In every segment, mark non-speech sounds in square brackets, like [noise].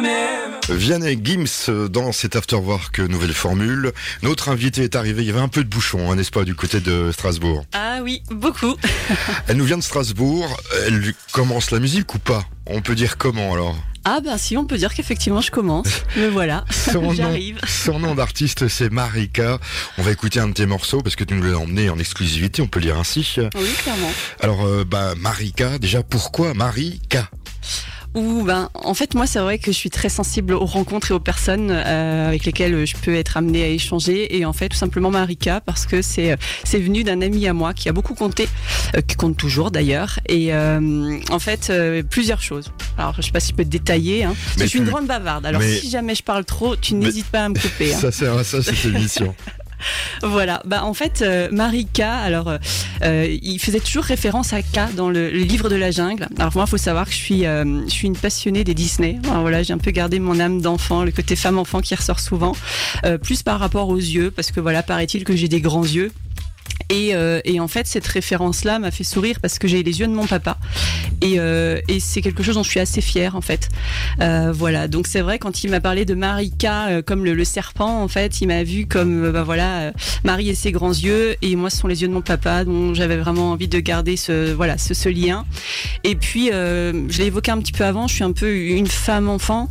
moi-même. Vianney Gims dans cet Afterwork nouvelle formule. Notre invité est arrivé, il y avait un peu de bouchon, hein, n'est-ce pas, du côté de Strasbourg? Ah oui, beaucoup. [laughs] Elle nous vient de Strasbourg, elle commence la musique ou pas? On peut dire comment alors? Ah ben si, on peut dire qu'effectivement je commence. [laughs] Me voilà, Son nom, j'arrive. son nom d'artiste c'est Marika. On va écouter un de tes morceaux parce que tu nous l'as emmené en exclusivité, on peut le dire ainsi. Oui, clairement. Alors euh, bah Marika, déjà pourquoi Marika? Ou ben, en fait, moi, c'est vrai que je suis très sensible aux rencontres et aux personnes euh, avec lesquelles je peux être amenée à échanger. Et en fait, tout simplement Marika, parce que c'est euh, c'est venu d'un ami à moi qui a beaucoup compté, euh, qui compte toujours d'ailleurs. Et euh, en fait, plusieurs choses. Alors, je sais pas si je peux te détailler. Hein. Mais je suis une grande bavarde. Alors, mais- si jamais je parle trop, tu n'hésites pas à me couper. hein. Ça sert à ça cette émission. [laughs] [laughs] Voilà, bah en fait, euh, Marika, alors euh, euh, il faisait toujours référence à K dans le, livre de la jungle. Alors moi, il faut savoir que je suis, euh, je suis une passionnée des Disney. Voilà, j'ai un peu gardé mon âme d'enfant, le côté femme-enfant qui ressort souvent, plus par rapport aux yeux, parce que voilà, paraît-il que j'ai des grands yeux. Et, euh, et en fait, cette référence-là m'a fait sourire parce que j'ai les yeux de mon papa. Et, euh, et c'est quelque chose dont je suis assez fière, en fait. Euh, voilà. Donc c'est vrai, quand il m'a parlé de Marika euh, comme le, le serpent, en fait, il m'a vu comme, euh, bah voilà, euh, Marie et ses grands yeux. Et moi, ce sont les yeux de mon papa, dont j'avais vraiment envie de garder ce, voilà, ce, ce lien. Et puis, je l'ai évoqué un petit peu avant, je suis un peu une femme enfant.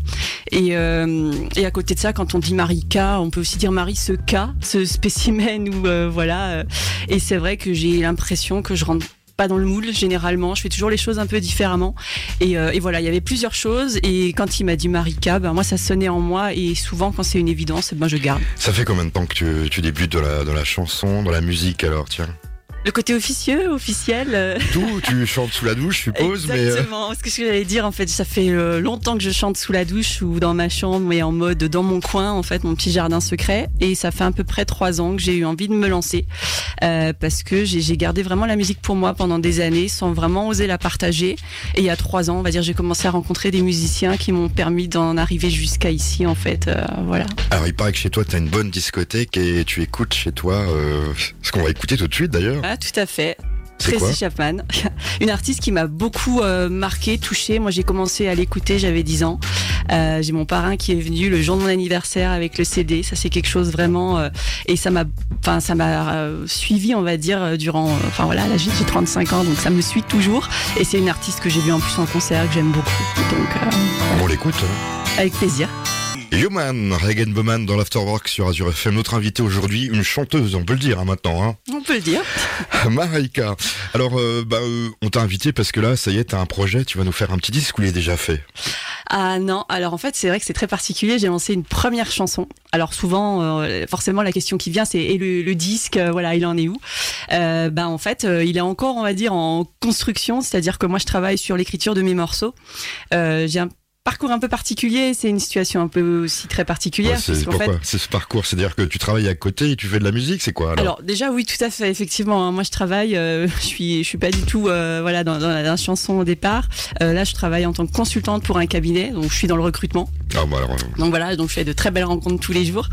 Et, euh, et à côté de ça, quand on dit Marika, on peut aussi dire Marie ce cas, ce spécimen ou euh, voilà. euh, et c'est vrai que j'ai l'impression que je rentre pas dans le moule généralement, je fais toujours les choses un peu différemment. Et, voilà, il y avait plusieurs choses. Et quand il m'a dit Marika, ben moi ça sonnait en moi. Et souvent quand c'est une évidence, ben je garde. Ça fait combien de temps que tu, tu débutes dans la, dans la chanson, dans la musique alors tiens? Le côté officieux, officiel. euh, Tout, tu chantes sous la douche, je suppose, mais euh, Exactement. Ce que j'allais dire, en fait, ça fait euh, longtemps que je chante sous la douche ou dans ma chambre, mais en mode dans mon coin, en fait, mon petit jardin secret. Et ça fait à peu près trois ans que j'ai eu envie de me lancer euh, parce que j'ai j'ai gardé vraiment la musique pour moi pendant des années sans vraiment oser la partager. Et il y a trois ans, on va dire, j'ai commencé à rencontrer des musiciens qui m'ont permis d'en arriver jusqu'à ici, en fait. euh, voilà. alors il paraît que chez toi tu as une bonne discothèque et tu écoutes chez toi euh, ce qu'on va écouter tout de suite d'ailleurs. Ah, tout à fait. Tracy Chapman, [laughs] une artiste qui m'a beaucoup euh, marqué, touchée. Moi, j'ai commencé à l'écouter, j'avais 10 ans. Euh, j'ai mon parrain qui est venu le jour de mon anniversaire avec le CD. Ça, c'est quelque chose vraiment, euh, et ça m'a, enfin, ça m'a suivi, on va dire, durant, enfin voilà, là j'ai j'ai 35 ans, donc ça me suit toujours. Et c'est une artiste que j'ai vue en plus en concert que j'aime beaucoup. Donc, On l'écoute. hein. avec plaisir. Human, Regan Bowman dans l'Afterwork sur Azure FM. Notre invité aujourd'hui, une chanteuse, on peut le dire hein, maintenant. Hein. On peut le dire. [laughs] Marika. Alors, euh, bah, euh, on t'a invité parce que là, ça y est, t'as un projet, tu vas nous faire un petit disque ou il est déjà fait? Ah non, alors en fait c'est vrai que c'est très particulier. J'ai lancé une première chanson. Alors souvent, euh, forcément la question qui vient c'est et le, le disque, voilà, il en est où? Ben en fait, il est encore, on va dire, en construction. C'est-à-dire que moi je travaille sur l'écriture de mes morceaux. J'ai un parcours un peu particulier. C'est une situation un peu aussi très particulière. Ouais, C'est fait, ce parcours, c'est-à-dire que tu travailles à côté et tu fais de la musique, c'est quoi alors, Alors déjà oui tout à fait effectivement hein. moi je travaille euh, [laughs] je suis je suis pas du tout euh, voilà dans, dans la, dans la chanson au départ Euh, là je travaille en tant que consultante pour un cabinet donc je suis dans le recrutement Ah, bah, alors, donc voilà, donc je fais de très belles rencontres tous les jours.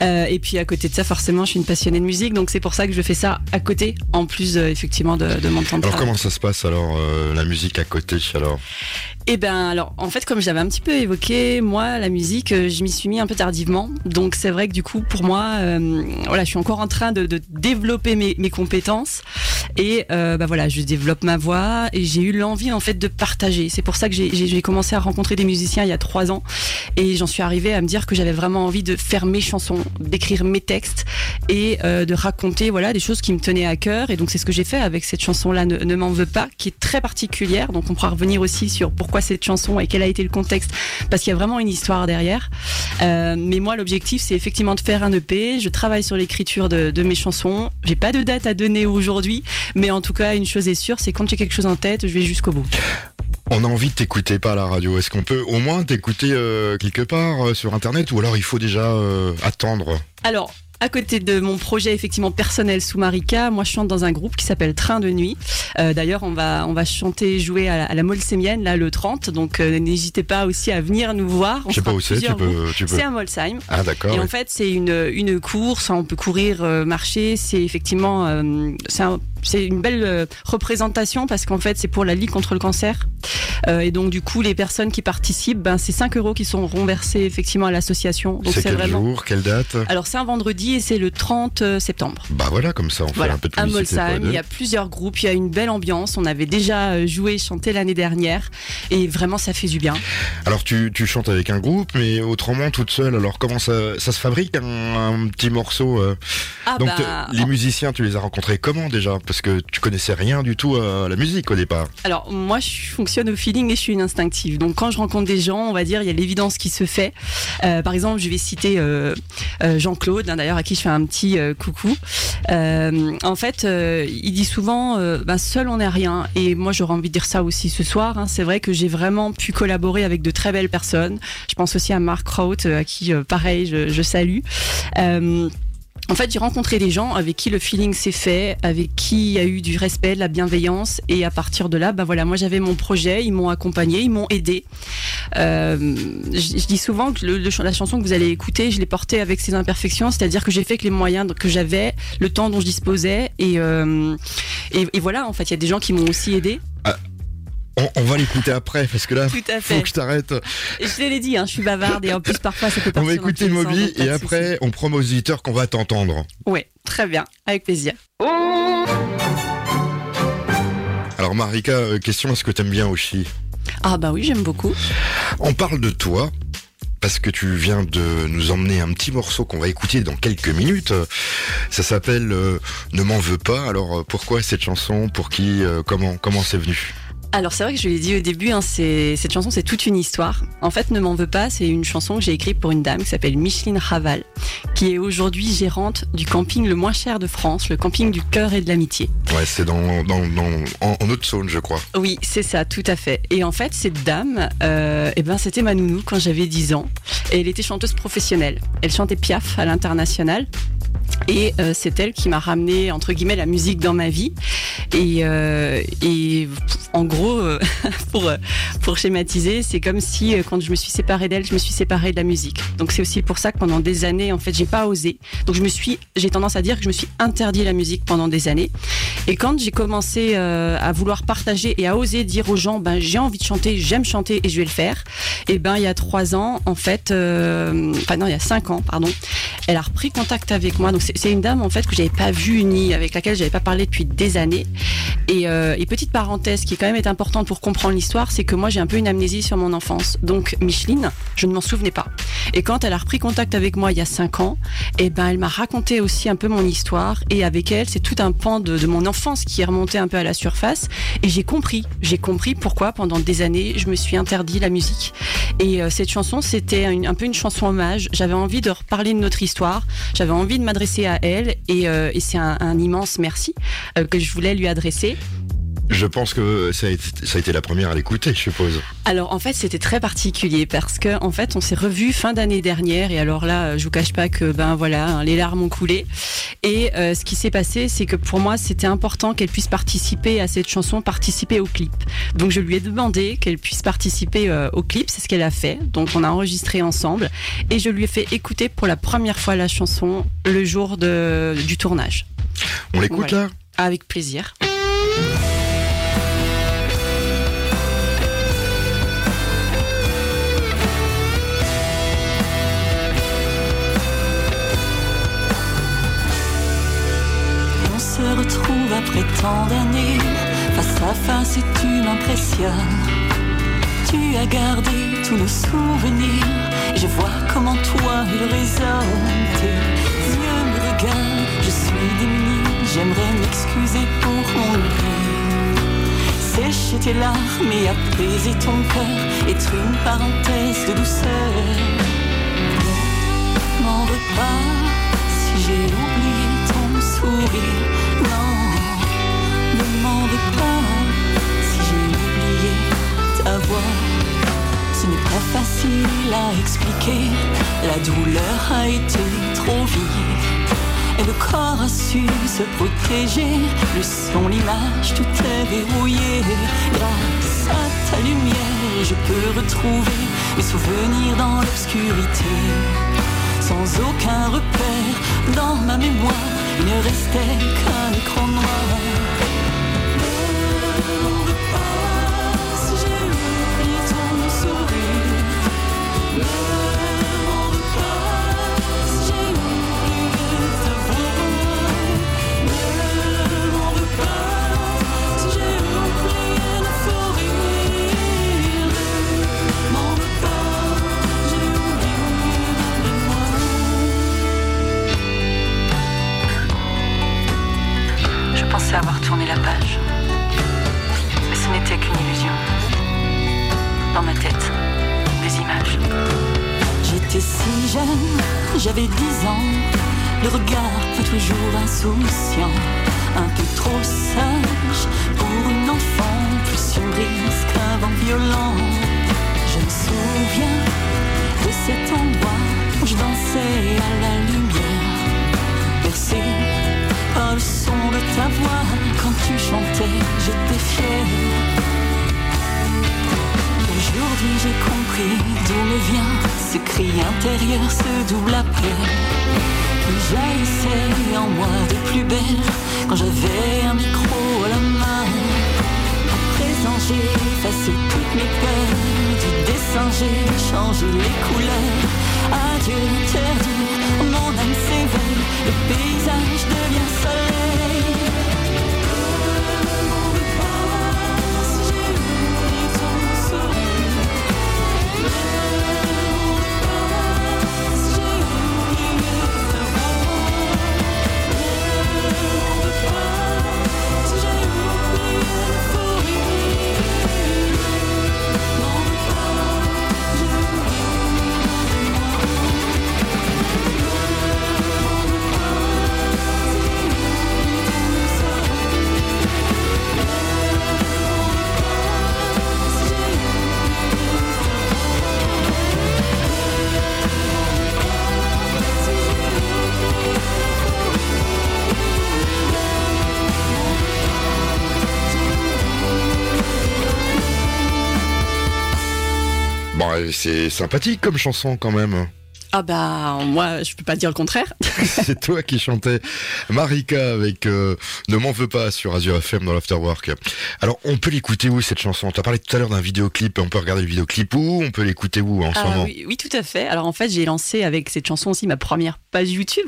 Et puis à côté de ça, forcément, je suis une passionnée de musique, donc c'est pour ça que je fais ça à côté, en plus effectivement de, de mon temps de alors travail. comment ça se passe alors, la musique à côté alors? Eh ben alors, en fait, comme j'avais un petit peu évoqué, moi, la musique, euh, je m'y suis mis un peu tardivement. Donc c'est vrai que du coup, pour moi, euh, voilà, je suis encore en train de, développer mes, compétences. Et euh, bah voilà, je développe ma voix et j'ai eu l'envie en fait de partager. C'est pour ça que j'ai commencé à rencontrer des musiciens il y a trois ans et j'en suis arrivée à me dire que j'avais vraiment envie de faire mes chansons, d'écrire mes textes et euh, de raconter voilà des choses qui me tenaient à cœur. Et donc c'est ce que j'ai fait avec cette chanson-là, ne, m'en veux pas, qui est très particulière. Donc on pourra revenir aussi sur pourquoi cette chanson et quel a été le contexte, parce qu'il y a vraiment une histoire derrière. Euh, mais moi l'objectif c'est effectivement de faire un EP. Je travaille sur l'écriture de, de mes chansons. J'ai pas de date à donner aujourd'hui, mais en tout cas une chose est sûre, c'est quand j'ai quelque chose en tête, je vais jusqu'au bout. On a envie de t'écouter pas à la radio. Est-ce qu'on peut au moins t'écouter euh, quelque part euh, sur internet ou alors il faut déjà euh, attendre? Alors, à côté de mon projet effectivement personnel sous Marika, moi je chante dans un groupe qui s'appelle Train de nuit. Euh, D'ailleurs, on va on va chanter et jouer à la, à la là le 30, donc euh, n'hésitez pas aussi à venir nous voir. On Je sais pas où c'est, tu peux, tu peux. C'est à Molsheim. Ah d'accord. Et en fait, c'est une, une course, on peut courir, euh, marcher. C'est effectivement, c'est un c'est une belle euh, représentation parce qu'en fait, c'est pour la Ligue contre le cancer. Euh, et donc, du coup, les personnes qui participent, ben, c'est 5 euros qui sont renversés effectivement à l'association. C'est quel vraiment. jour, quelle date? Alors, c'est un vendredi et c'est le 30 septembre. Bah voilà, comme ça on fait un peu de à Molsheim, il y a plusieurs groupes, il y a une belle ambiance. On avait déjà euh, joué et chanté l'année dernière et vraiment ça fait du bien. Alors tu, tu chantes avec un groupe, mais autrement toute seule. Alors comment ça, ça se fabrique un, un petit morceau euh? Ah Donc bah, les musiciens, tu les as rencontrés comment déjà? Parce que tu connaissais rien du tout à la musique au départ. Alors moi je fonctionne au feeling et je suis une instinctive. Donc quand je rencontre des gens, on va dire il y a l'évidence qui se fait. Euh, par exemple, je vais citer euh, euh, Jean-Claude, hein, d'ailleurs à qui je fais un petit coucou. En fait, il dit souvent ben, seul on n'est rien. Et moi j'aurais envie de dire ça aussi ce soir. hein. C'est vrai que j'ai vraiment pu collaborer avec de très belles personnes. Je pense aussi à Mark Kraut, à qui pareil je salue. En fait, j'ai rencontré des gens avec qui le feeling s'est fait, avec qui il y a eu du respect, de la bienveillance, et à partir de là, bah voilà, moi j'avais mon projet, ils m'ont accompagné, ils m'ont aidé. Euh, je, dis souvent que la chanson que vous allez écouter, je l'ai portée avec ses imperfections, c'est-à-dire que j'ai fait que les moyens que j'avais, le temps dont je disposais, et, euh, et, et voilà, en fait, il y a des gens qui m'ont aussi aidé. On, on va l'écouter après, parce que là, Tout à faut fait. que je t'arrête. Je te l'ai dit, hein, je suis bavarde, et en plus parfois ça peut On partir va dans écouter donc pas et après on promet aux auditeurs qu'on va t'entendre. Ouais, très bien, avec plaisir. Alors Marika, euh, question, est-ce que t'aimes bien Oshi? Ah bah oui, j'aime beaucoup. On parle de toi parce que tu viens de nous emmener un petit morceau qu'on va écouter dans quelques minutes. Ça s'appelle euh, Ne m'en veux pas. Alors euh, pourquoi cette chanson? Pour qui? Euh, Comment Comment c'est venu? Alors c'est vrai que je l'ai dit au début, hein, cette chanson c'est toute une histoire. En fait, Ne m'en veux pas, c'est une chanson que j'ai écrite pour une dame qui s'appelle Micheline Raval, qui est aujourd'hui gérante du camping le moins cher de France, le camping du cœur et de l'amitié. Ouais, c'est dans, dans, dans en, en Haute-Saône, je crois. Oui, c'est ça, tout à fait. Et en fait, cette dame, euh, eh ben, c'était ma nounou quand j'avais 10 ans. Et elle était chanteuse professionnelle. Elle chantait Piaf à l'international. Et euh, c'est elle qui m'a ramené entre guillemets la musique dans ma vie. Et, euh, en gros, euh, [laughs] pour pour schématiser, c'est comme si quand je me suis séparée d'elle, je me suis séparée de la musique. Donc c'est aussi pour ça que pendant des années, en fait, j'ai pas osé. Donc je me suis, j'ai tendance à dire que je me suis interdit la musique pendant des années. Et quand j'ai commencé à vouloir partager et à oser dire aux gens, ben j'ai envie de chanter, j'aime chanter et je vais le faire. Et ben il y a trois ans, en fait, enfin non, il y a cinq ans, pardon, elle a repris contact avec moi. Donc c'est une dame en fait que j'avais pas vue ni avec laquelle j'avais pas parlé depuis des années. Et, euh, et petite parenthèse qui quand même est importante pour comprendre l'histoire, c'est que moi j'ai un peu une amnésie sur mon enfance. Donc Micheline, je ne m'en souvenais pas. Et quand elle a repris contact avec moi il y a cinq ans, et ben elle m'a raconté aussi un peu mon histoire. Et avec elle, c'est tout un pan de, de mon enfance qui est remonté un peu à la surface. Et j'ai compris, j'ai compris pourquoi pendant des années je me suis interdit la musique. Et euh, cette chanson, c'était un peu une chanson hommage. J'avais envie de reparler de notre histoire. J'avais envie de m'adresser à elle. Et, euh, c'est un, un immense merci euh, que je voulais lui adresser. Je pense que ça a été, ça a été la première à l'écouter, je suppose. Alors en fait c'était très particulier parce que en fait on s'est revu fin d'année dernière et alors là je vous cache pas que ben voilà hein, les larmes ont coulé. Et euh, ce qui s'est passé c'est que pour moi c'était important qu'elle puisse participer à cette chanson participer au clip. Donc je lui ai demandé qu'elle puisse participer euh, au clip. C'est ce qu'elle a fait. Donc on a enregistré ensemble et je lui ai fait écouter pour la première fois la chanson le jour de, du tournage. On l'écoute Voilà. là? Avec plaisir se retrouve après tant d'années, face à face et tu m'impressionnes. Tu as gardé tous nos souvenirs, et je vois comment toi il résonne. Tes yeux me regardent, je suis démunie, j'aimerais m'excuser pour mon oubli. Sécher tes larmes et apaiser ton cœur, être une parenthèse de douceur. M'en veux pas si j'ai oublié ton sourire. Facile à expliquer, la douleur a été trop vive. Et le corps a su se protéger, le son, l'image, tout est verrouillé. Grâce à ta lumière, je peux retrouver mes souvenirs dans l'obscurité sans aucun repère dans ma mémoire. il ne restait qu'un écran noir. Si jeune, j'avais dix ans. Le regard peu toujours insouciant. Un peu trop sage pour une enfant. Plus surprise qu'un vent violent. Je me souviens de cet endroit où je dansais à la lumière. Bercé par le son de ta voix quand tu chantais, j'étais fière. Aujourd'hui j'ai compris d'où me vient ce cri intérieur, ce double appel qui jaillissait en moi de plus belle quand j'avais un micro à la main. À présent j'ai effacé toutes mes peurs, du dessin j'ai changé les couleurs. Adieu interdit, mon âme s'éveille, le paysage devient soleil. C'est sympathique comme chanson quand même. Ah bah moi je peux pas dire le contraire. [laughs] c'est toi qui chantais Marika avec euh, Ne m'en veux pas sur Azure FM dans l'Afterwork. Alors, on peut l'écouter où cette chanson? Tu as parlé tout à l'heure d'un vidéoclip, on peut regarder le vidéoclip où On peut l'écouter où en ce Ah moment? oui, oui, tout à fait. Alors en fait, j'ai lancé avec cette chanson aussi ma première page YouTube.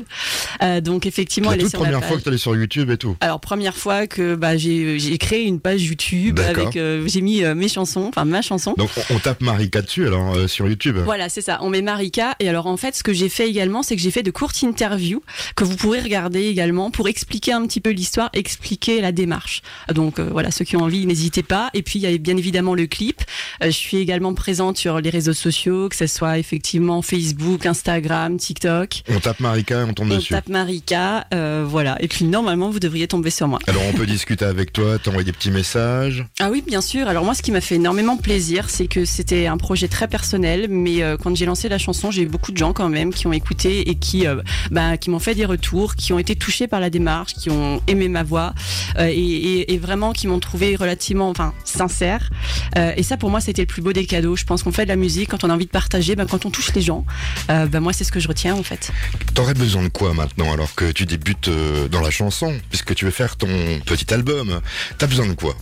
Euh, donc effectivement, La elle est sur première page. fois que tu allais sur YouTube et tout. Alors première fois que bah, j'ai créé une page YouTube avec euh, j'ai mis mes chansons, enfin ma chanson. Donc, on, on tape Marika dessus alors sur YouTube. Voilà, c'est ça. On met Marika. Et alors, en fait, ce que j'ai fait également, c'est que j'ai fait de courtes interviews que vous pourrez regarder également pour expliquer un petit peu l'histoire, expliquer la démarche. Donc, euh, voilà, ceux qui ont envie, n'hésitez pas. Et puis, il y a bien évidemment le clip. Euh, je suis également présente sur les réseaux sociaux, que ce soit effectivement Facebook, Instagram, TikTok. On tape Marika et on tombe On dessus. tape Marika, euh, voilà. Et puis, normalement, vous devriez tomber sur moi. Alors, on peut [laughs] discuter avec toi, t'envoyer des petits messages. Ah oui, bien sûr. Alors moi, ce qui m'a fait énormément plaisir, c'est que c'était un projet très personnel, mais quand j'ai lancé la chanson, j'ai eu beaucoup de gens quand même qui ont écouté et qui, euh, bah, qui m'ont fait des retours, qui ont été touchés par la démarche, qui ont aimé ma voix euh, et, vraiment qui m'ont trouvé relativement, sincère. Euh, et ça, pour moi, c'était le plus beau des cadeaux. Je pense qu'on fait de la musique quand on a envie de partager, bah, quand on touche les gens. Bah, moi, c'est ce que je retiens en fait. T'aurais besoin de quoi maintenant alors que tu débutes dans la chanson Puisque tu veux faire ton petit album? T'as besoin de quoi?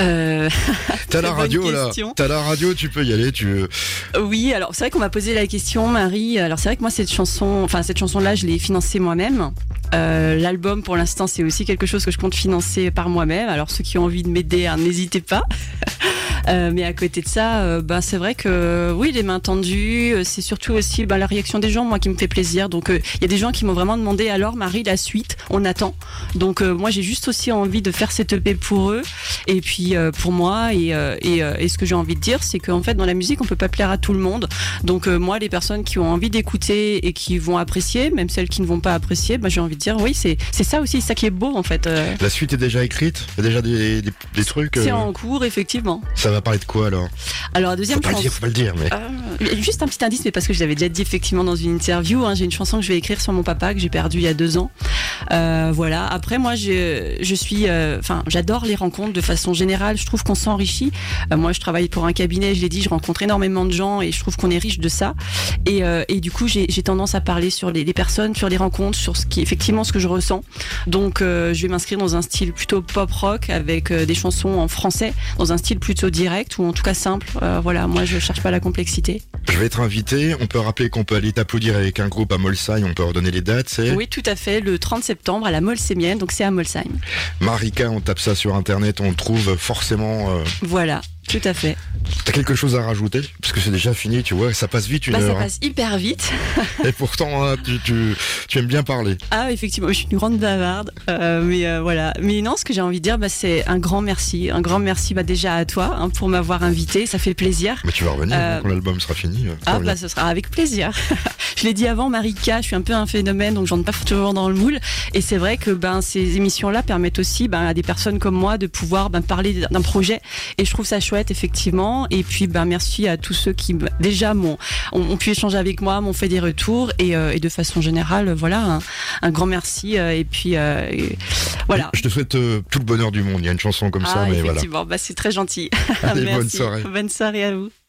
Euh, [laughs] T'as la radio là. T'as la radio, tu peux y aller. Tu Oui, alors c'est vrai qu'on m'a posé la question, Marie. Alors c'est vrai que moi cette chanson, enfin cette chanson-là, je l'ai financée moi-même. Euh, L'album, pour l'instant, c'est aussi quelque chose que je compte financer par moi-même. Alors ceux qui ont envie de m'aider, hein, n'hésitez pas. [laughs] Euh, mais à côté de ça, euh, bah, c'est vrai que oui, les mains tendues, c'est surtout aussi bah, la réaction des gens, moi, qui me fait plaisir. Donc il y a des gens qui m'ont vraiment demandé alors, Marie, la suite, on attend. Donc moi, j'ai juste aussi envie de faire cette EP pour eux et puis euh, pour moi. Et, euh, et, euh, et ce que j'ai envie de dire, c'est qu'en fait, dans la musique, on peut pas plaire à tout le monde. Donc moi, les personnes qui ont envie d'écouter et qui vont apprécier, même celles qui ne vont pas apprécier, bah, j'ai envie de dire oui, c'est ça aussi, ça qui est beau en fait. La suite est déjà écrite? Il y a déjà des, des, des trucs c'est en cours, effectivement. Ça va parler de quoi alors? Alors, la deuxième Faut pas le chanson. dire, faut pas le dire, mais. Euh, juste un petit indice, mais parce que je l'avais déjà dit effectivement dans une interview, hein, j'ai une chanson que je vais écrire sur mon papa que j'ai perdu il y a deux ans. Euh, voilà. Après, moi, je, je suis, euh, enfin, j'adore les rencontres de façon générale. Je trouve qu'on s'enrichit. Euh, moi, je travaille pour un cabinet, je l'ai dit, je rencontre énormément de gens et je trouve qu'on est riche de ça. Et, euh, et du coup, j'ai tendance à parler sur les, les personnes, sur les rencontres, sur ce qui effectivement ce que je ressens. Donc, euh, je vais m'inscrire dans un style plutôt pop rock avec des chansons en français, dans un style plutôt direct ou en tout cas simple. Voilà, moi, je cherche pas la complexité. Je vais être invité. On peut rappeler qu'on peut aller t'applaudir avec un groupe à Molsheim. On peut redonner les dates. Oui, tout à fait, le 30 septembre à la Molsémienne, donc c'est à Molsheim. Marika. On tape ça sur internet. On le trouve forcément. euh, Voilà, tout à fait. T'as quelque chose à rajouter Parce que c'est déjà fini, tu vois. Ça passe vite une Bah, ça heure. hein. passe hyper vite. [laughs] Et pourtant, hein, tu, tu, tu aimes bien parler. Ah, effectivement, je suis une grande bavarde, euh, mais euh, voilà. Mais non, ce que j'ai envie de dire, bah, c'est un grand merci, un grand merci bah, déjà à toi hein, pour m'avoir invité, ça fait plaisir. Mais tu vas revenir Euh, quand l'album sera fini. Ah bah ce sera avec plaisir. [laughs] je l'ai dit avant, Marika, je suis un peu un phénomène, donc j'entre pas toujours dans le moule. Et c'est vrai que ben ces émissions-là permettent aussi ben, à des personnes comme moi de pouvoir ben, parler d'un projet. Et je trouve ça chouette effectivement. Et puis ben merci à tous ceux qui ben, déjà m'ont ont, ont pu échanger avec moi, m'ont fait des retours et, euh, et de façon générale, voilà un, un grand merci. euh, et puis euh, et voilà. Je te souhaite tout le bonheur du monde. Il y a une chanson comme ça, Ah, mais voilà. bah, c'est très gentil. Allez, [laughs] bonne soirée. Bonne soirée à vous.